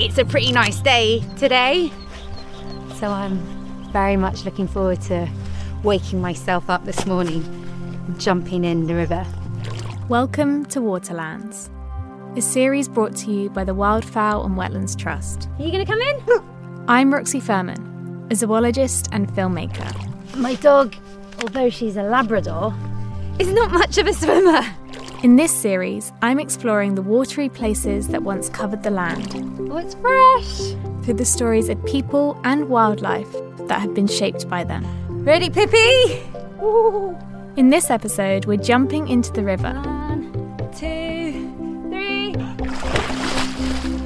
it's a pretty nice day today. So I'm very much looking forward to waking myself up this morning and jumping in the river. Welcome to Waterlands, a series brought to you by the Wildfowl and Wetlands Trust. Are you going to come in? I'm Roxy Furman, a zoologist and filmmaker. My dog, although she's a Labrador, is not much of a swimmer. In this series, I'm exploring the watery places that once covered the land Oh, it's fresh. through the stories of people and wildlife that have been shaped by them. Ready, Pippi? Ooh. In this episode, we're jumping into the river. One, two, three.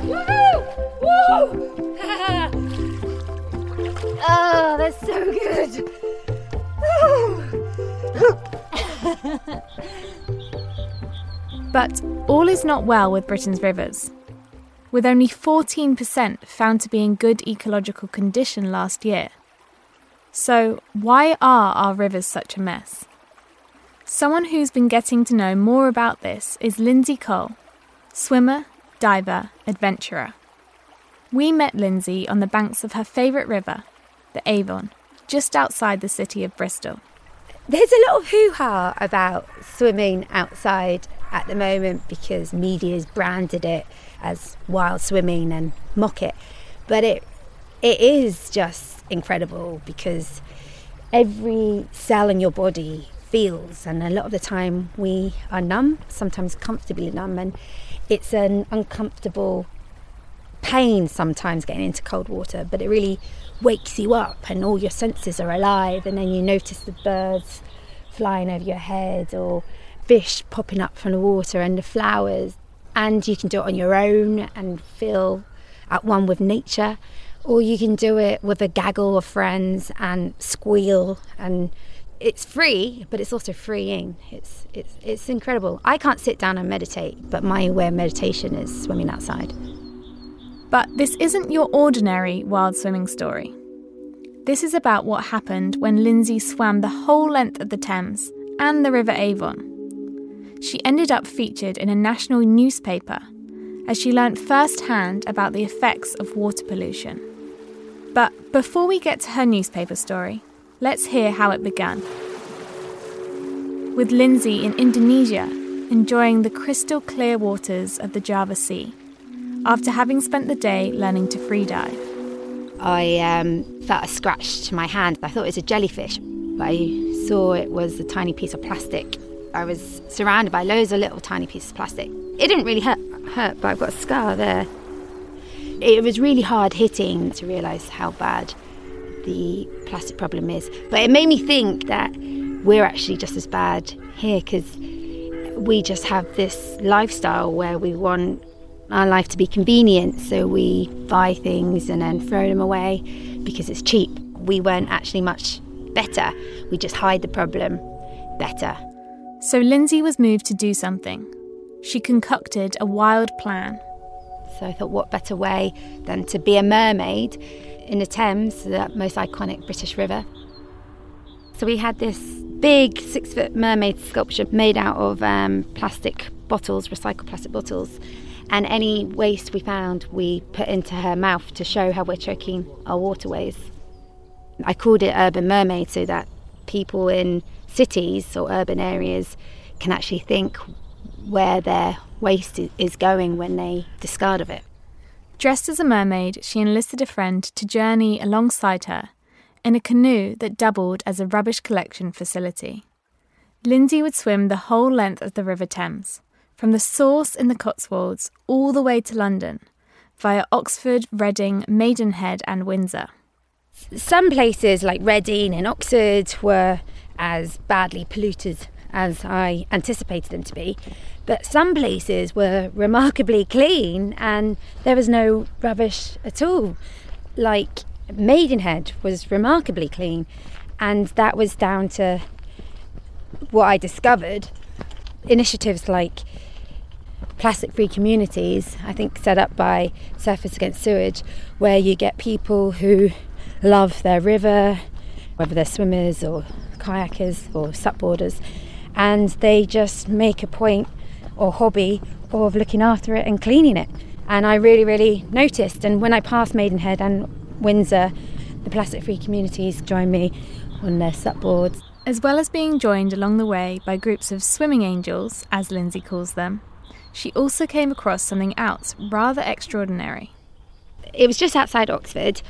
Woo! Woo! oh, that's so good. But all is not well with Britain's rivers. With only 14% found to be in good ecological condition last year. So, why are our rivers such a mess? Someone who's been getting to know more about this is Lindsey Cole, swimmer, diver, adventurer. We met Lindsey on the banks of her favourite river, the Avon, just outside the city of Bristol. There's a lot of hoo ha about swimming outside at the moment because media's branded it as wild swimming and mock it. But it it is just incredible because every cell in your body feels and a lot of the time we are numb, sometimes comfortably numb and it's an uncomfortable pain sometimes getting into cold water, but it really wakes you up and all your senses are alive. And then you notice the birds flying over your head or fish popping up from the water and the flowers. And you can do it on your own and feel at one with nature, or you can do it with a gaggle of friends and squeal and it's free, but it's also freeing. It's it's it's incredible. I can't sit down and meditate, but my way of meditation is swimming outside. But this isn't your ordinary wild swimming story. This is about what happened when Lindsey swam the whole length of the Thames and the River Avon. She ended up featured in a national newspaper as she learnt firsthand about the effects of water pollution. But before we get to her newspaper story, let's hear how it began. With Lindsey in Indonesia, enjoying the crystal clear waters of the Java Sea, after having spent the day learning to free dive. I um, felt a scratch to my hand. I thought it was a jellyfish, but I saw it was a tiny piece of plastic. I was surrounded by loads of little tiny pieces of plastic. It didn't really hurt, hurt but I've got a scar there. It was really hard hitting to realise how bad the plastic problem is. But it made me think that we're actually just as bad here because we just have this lifestyle where we want our life to be convenient, so we buy things and then throw them away because it's cheap. We weren't actually much better, we just hide the problem better. So Lindsey was moved to do something. She concocted a wild plan. So I thought, what better way than to be a mermaid in the Thames, the most iconic British river? So we had this big six foot mermaid sculpture made out of um, plastic bottles, recycled plastic bottles. And any waste we found, we put into her mouth to show how we're choking our waterways. I called it Urban Mermaid so that people in cities or urban areas can actually think where their waste is going when they discard of it. Dressed as a mermaid, she enlisted a friend to journey alongside her in a canoe that doubled as a rubbish collection facility. Lindsey would swim the whole length of the River Thames, from the source in the Cotswolds all the way to London, via Oxford, Reading, Maidenhead, and Windsor. Some places like Reading and Oxford were as badly polluted as I anticipated them to be, but some places were remarkably clean and there was no rubbish at all. Like Maidenhead was remarkably clean, and that was down to what I discovered initiatives like plastic free communities, I think set up by Surfers Against Sewage, where you get people who love their river, whether they're swimmers or kayakers or supboarders, and they just make a point or hobby of looking after it and cleaning it. And I really, really noticed. And when I passed Maidenhead and Windsor, the plastic free communities joined me on their supboards. As well as being joined along the way by groups of swimming angels, as Lindsey calls them, she also came across something else rather extraordinary. It was just outside Oxford,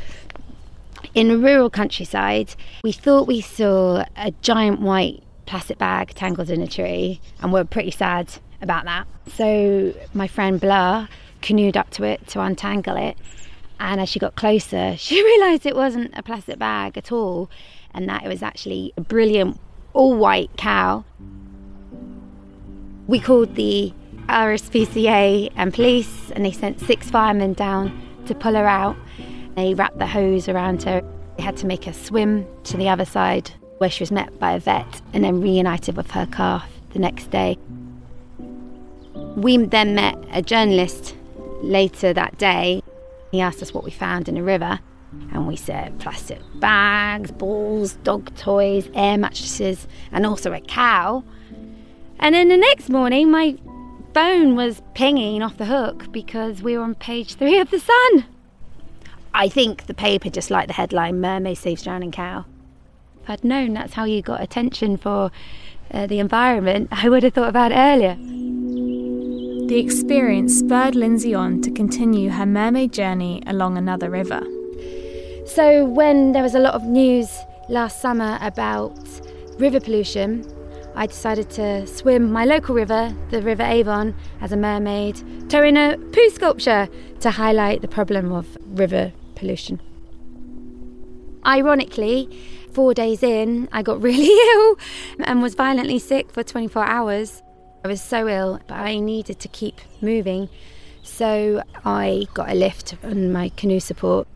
in rural countryside. We thought we saw a giant white plastic bag tangled in a tree, and we're pretty sad about that. So my friend Blah canoed up to it to untangle it. And as she got closer, she realised it wasn't a plastic bag at all, and that it was actually a brilliant all white cow. We called the RSPCA and police, and they sent six firemen down to pull her out. They wrapped the hose around her. They had to make her swim to the other side, where she was met by a vet and then reunited with her calf the next day. We then met a journalist later that day. He asked us what we found in the river, and we said plastic bags, balls, dog toys, air mattresses, and also a cow. And then the next morning, my phone was pinging off the hook because we were on page three of The Sun. I think the paper just liked the headline Mermaid Saves Drowning Cow. If I'd known that's how you got attention for uh, the environment, I would have thought about it earlier. The experience spurred Lindsey on to continue her mermaid journey along another river. So, when there was a lot of news last summer about river pollution, I decided to swim my local river, the River Avon, as a mermaid, towing a poo sculpture to highlight the problem of river pollution. Ironically, four days in, I got really ill and was violently sick for 24 hours. I was so ill, but I needed to keep moving. So I got a lift on my canoe support.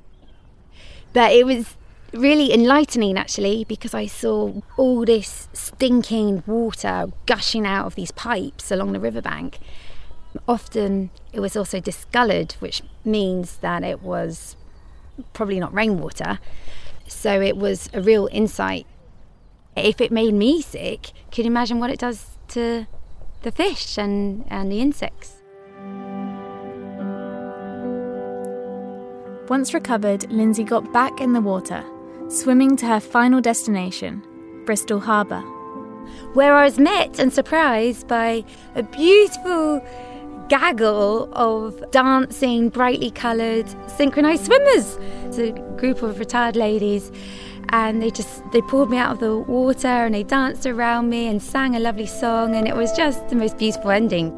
But it was really enlightening actually because I saw all this stinking water gushing out of these pipes along the riverbank. Often it was also discoloured, which means that it was probably not rainwater. So it was a real insight. If it made me sick, can you imagine what it does to the fish and, and the insects. Once recovered, Lindsey got back in the water, swimming to her final destination, Bristol Harbour. Where I was met and surprised by a beautiful gaggle of dancing, brightly coloured, synchronised swimmers. It's a group of retired ladies and they just they pulled me out of the water and they danced around me and sang a lovely song and it was just the most beautiful ending.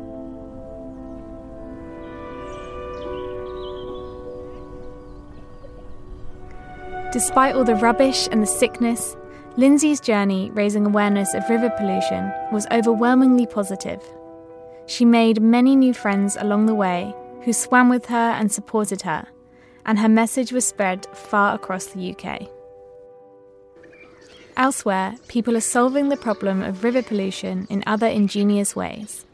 Despite all the rubbish and the sickness, Lindsey's journey raising awareness of river pollution was overwhelmingly positive. She made many new friends along the way who swam with her and supported her, and her message was spread far across the UK. Elsewhere, people are solving the problem of river pollution in other ingenious ways.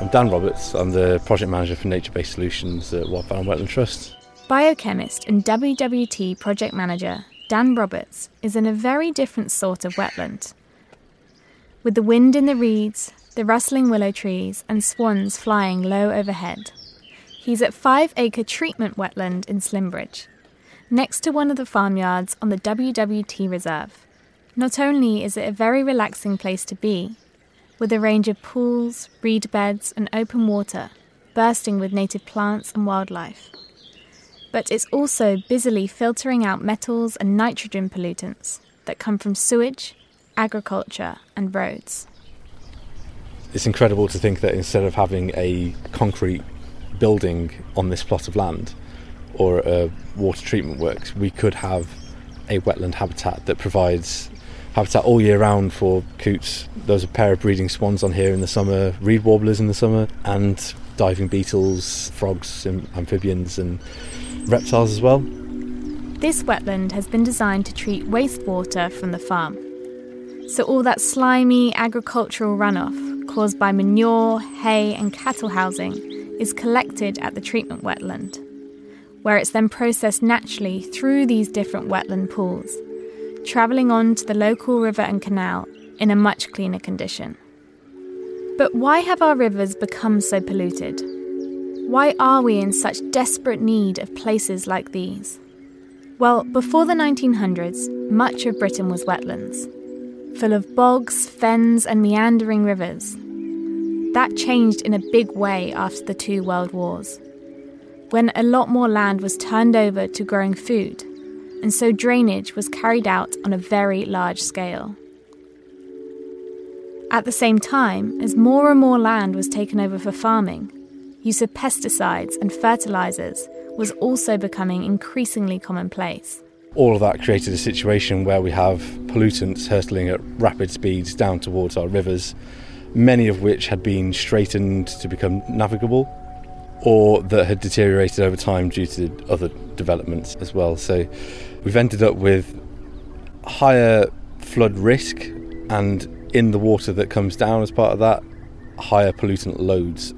I'm Dan Roberts. I'm the project manager for nature based solutions at Wildfowl and Wetland Trust. Biochemist and WWT project manager Dan Roberts is in a very different sort of wetland. With the wind in the reeds, the rustling willow trees, and swans flying low overhead. He's at Five Acre Treatment Wetland in Slimbridge next to one of the farmyards on the WWT Reserve. Not only is it a very relaxing place to be, with a range of pools, reed beds, and open water bursting with native plants and wildlife, but it's also busily filtering out metals and nitrogen pollutants that come from sewage, agriculture, and roads. It's incredible to think that instead of having a concrete building on this plot of land, or a water treatment works, we could have a wetland habitat that provides habitat all year round for coots. There's a pair of breeding swans on here in the summer, reed warblers in the summer, and diving beetles, frogs, and amphibians, and reptiles as well. This wetland has been designed to treat wastewater from the farm. So, all that slimy agricultural runoff caused by manure, hay, and cattle housing is collected at the treatment wetland where it's then processed naturally through these different wetland pools, travelling on to the local river and canal in a much cleaner condition. But why have our rivers become so polluted? Why are we in such desperate need of places like these? Well, before the 1900s, much of Britain was wetlands, full of bogs, fens, and meandering rivers. That changed in a big way after the two world wars, when a lot more land was turned over to growing food, and so drainage was carried out on a very large scale. At the same time, as more and more land was taken over for farming, use of pesticides and fertilizers was also becoming increasingly commonplace. All of that created a situation where we have pollutants hurtling at rapid speeds down towards our rivers, many of which had been straightened to become navigable or that had deteriorated over time due to other developments as well. So we've ended up with higher flood risk and in the water that comes down as part of that, higher pollutant loads.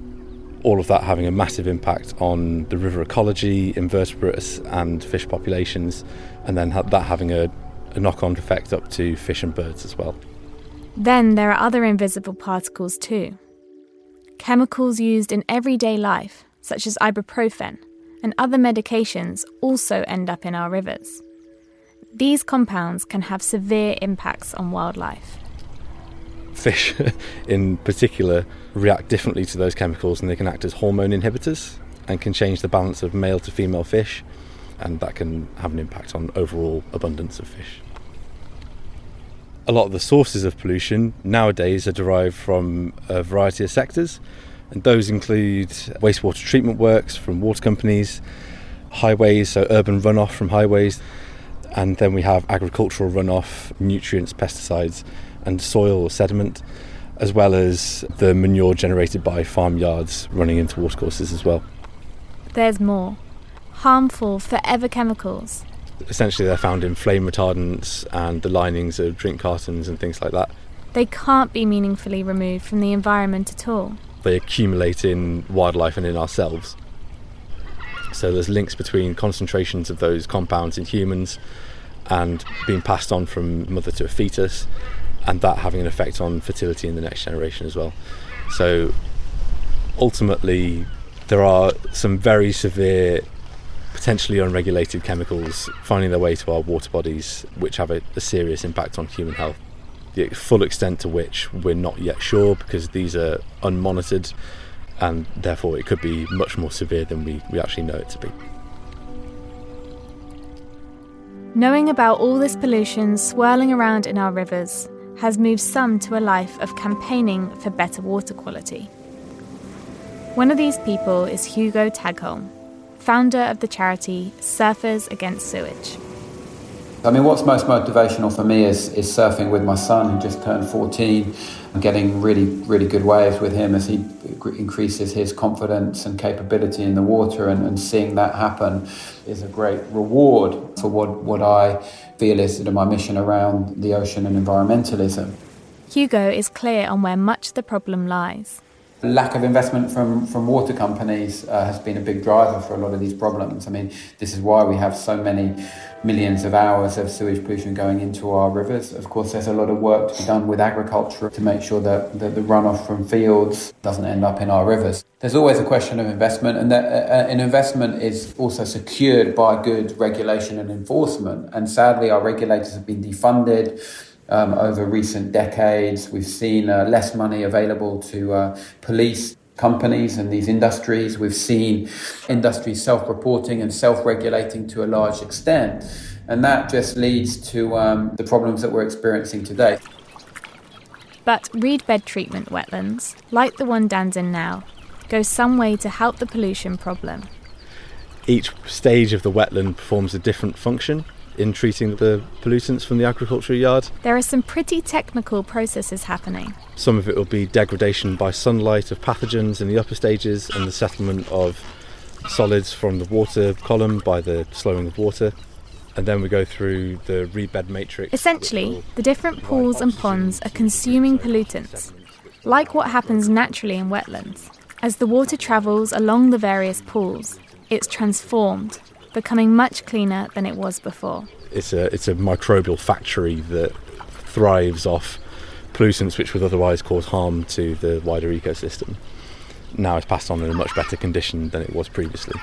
All of that having a massive impact on the river ecology, invertebrates, and fish populations, and then that having a, a knock on effect up to fish and birds as well. Then there are other invisible particles too. Chemicals used in everyday life, such as ibuprofen, and other medications also end up in our rivers. These compounds can have severe impacts on wildlife. Fish, in particular, react differently to those chemicals and they can act as hormone inhibitors and can change the balance of male to female fish, and that can have an impact on overall abundance of fish. A lot of the sources of pollution nowadays are derived from a variety of sectors, and those include wastewater treatment works from water companies, highways, so urban runoff from highways, and then we have agricultural runoff, nutrients, pesticides, and soil or sediment, as well as the manure generated by farmyards running into watercourses as well. There's more. Harmful forever chemicals. Essentially, they're found in flame retardants and the linings of drink cartons and things like that. They can't be meaningfully removed from the environment at all they accumulate in wildlife and in ourselves. So there's links between concentrations of those compounds in humans and being passed on from mother to a fetus, and that having an effect on fertility in the next generation as well. So ultimately, there are some very severe, potentially unregulated chemicals finding their way to our water bodies, which have a, a serious impact on human health the full extent to which we're not yet sure because these are unmonitored and therefore it could be much more severe than we, we actually know it to be. Knowing about all this pollution swirling around in our rivers has moved some to a life of campaigning for better water quality. One of these people is Hugo Tagholm, founder of the charity Surfers Against Sewage. I mean, what's most motivational for me is, is surfing with my son, who just turned 14, and getting really, really good waves with him as he increases his confidence and capability in the water. And, and seeing that happen is a great reward for what, what I feel is sort of my mission around the ocean and environmentalism. Hugo is clear on where much the problem lies. Lack of investment from, from water companies uh, has been a big driver for a lot of these problems. I mean, this is why we have so many millions of hours of sewage pollution going into our rivers. Of course, there's a lot of work to be done with agriculture to make sure that, that the runoff from fields doesn't end up in our rivers. There's always a question of investment, and that uh, an investment is also secured by good regulation and enforcement. And sadly, our regulators have been defunded um, over recent decades. We've seen uh, less money available to uh, police companies and these industries. We've seen industries self reporting and self regulating to a large extent. And that just leads to um, the problems that we're experiencing today. But reed bed treatment wetlands, like the one Dan's in now, go some way to help the pollution problem. Each stage of the wetland performs a different function in treating the pollutants from the agricultural yard. There are some pretty technical processes happening. Some of it will be degradation by sunlight of pathogens in the upper stages and the settlement of solids from the water column by the slowing of water. And then we go through the reed bed matrix. Essentially, the different pools and ponds are consuming pollutants, like what happens naturally in wetlands. As the water travels along the various pools, it's transformed becoming much cleaner than it was before. It's a, it's a microbial factory that thrives off pollutants which would otherwise cause harm to the wider ecosystem. now is passed on in a much better condition than it was previously,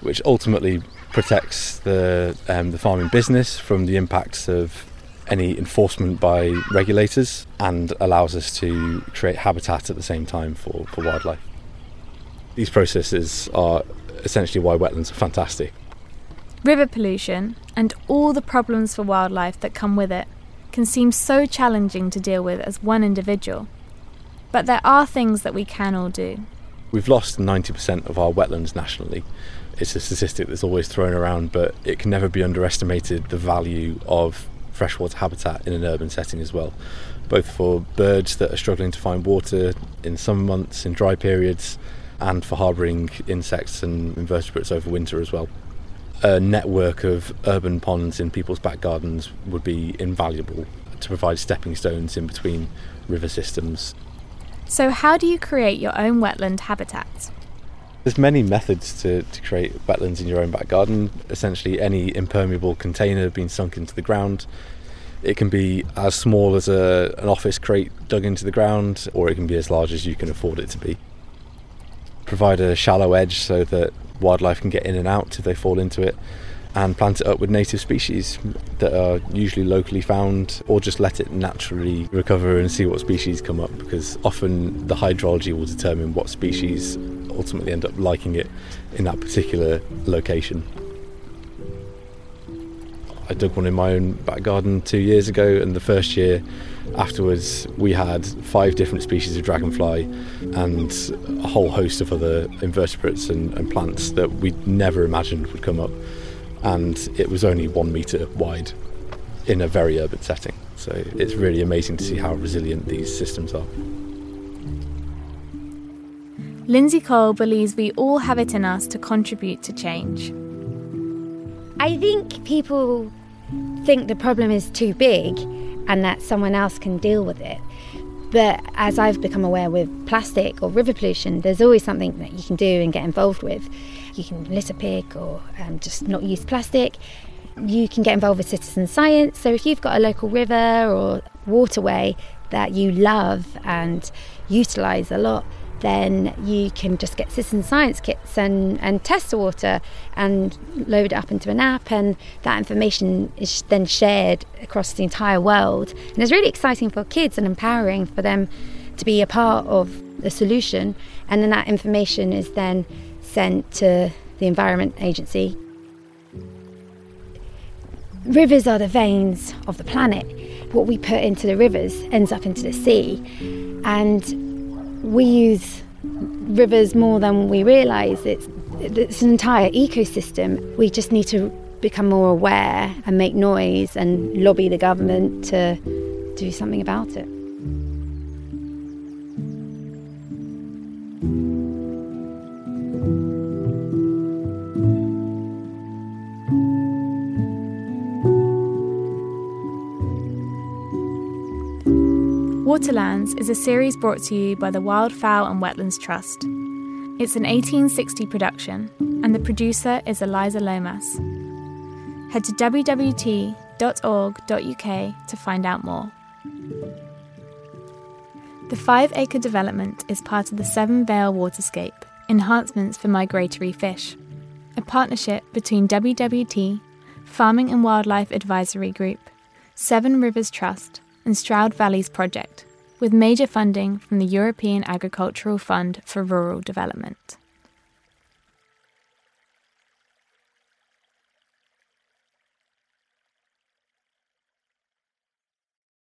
which ultimately protects the um, the farming business from the impacts of any enforcement by regulators and allows us to create habitat at the same time for, for wildlife. These processes are essentially why wetlands are fantastic. River pollution and all the problems for wildlife that come with it can seem so challenging to deal with as one individual. But there are things that we can all do. We've lost 90% of our wetlands nationally. It's a statistic that's always thrown around, but it can never be underestimated the value of freshwater habitat in an urban setting as well, both for birds that are struggling to find water in summer months, in dry periods, and for harbouring insects and invertebrates over winter as well. A network of urban ponds in people's back gardens would be invaluable to provide stepping stones in between river systems. So, how do you create your own wetland habitats? There's many methods to, to create wetlands in your own back garden. Essentially, any impermeable container being sunk into the ground. It can be as small as a, an office crate dug into the ground, or it can be as large as you can afford it to be provide a shallow edge so that wildlife can get in and out if they fall into it, and plant it up with native species that are usually locally found, or just let it naturally recover and see what species come up because often the hydrology will determine what species ultimately end up liking it in that particular location. I dug one in my own back garden two years ago, and the first year afterwards, we had five different species of dragonfly and a whole host of other invertebrates and, and plants that we never imagined would come up. And it was only one metre wide in a very urban setting. So it's really amazing to see how resilient these systems are. Lindsey Cole believes we all have it in us to contribute to change. I think people think the problem is too big and that someone else can deal with it. But as I've become aware with plastic or river pollution, there's always something that you can do and get involved with. You can litter pick or um, just not use plastic. You can get involved with citizen science. So if you've got a local river or waterway that you love and utilise a lot, then you can just get citizen science kits and, and test the water and load it up into an app and that information is then shared across the entire world. And it's really exciting for kids and empowering for them to be a part of the solution. And then that information is then sent to the environment agency. Rivers are the veins of the planet. What we put into the rivers ends up into the sea. And we use rivers more than we realise. It's, it's an entire ecosystem. We just need to become more aware and make noise and lobby the government to do something about it. Waterlands is a series brought to you by the Wildfowl and Wetlands Trust. It's an 18Sixty production, and the producer is Eliza Lomas. Head to wwt.org.uk to find out more. The five acre development is part of the Severn Vale Waterscape Enhancements for Migratory Fish, a partnership between WWT, Farming and Wildlife Advisory Group, Severn Rivers Trust, and Stroud Valleys project, with major funding from the European Agricultural Fund for Rural Development.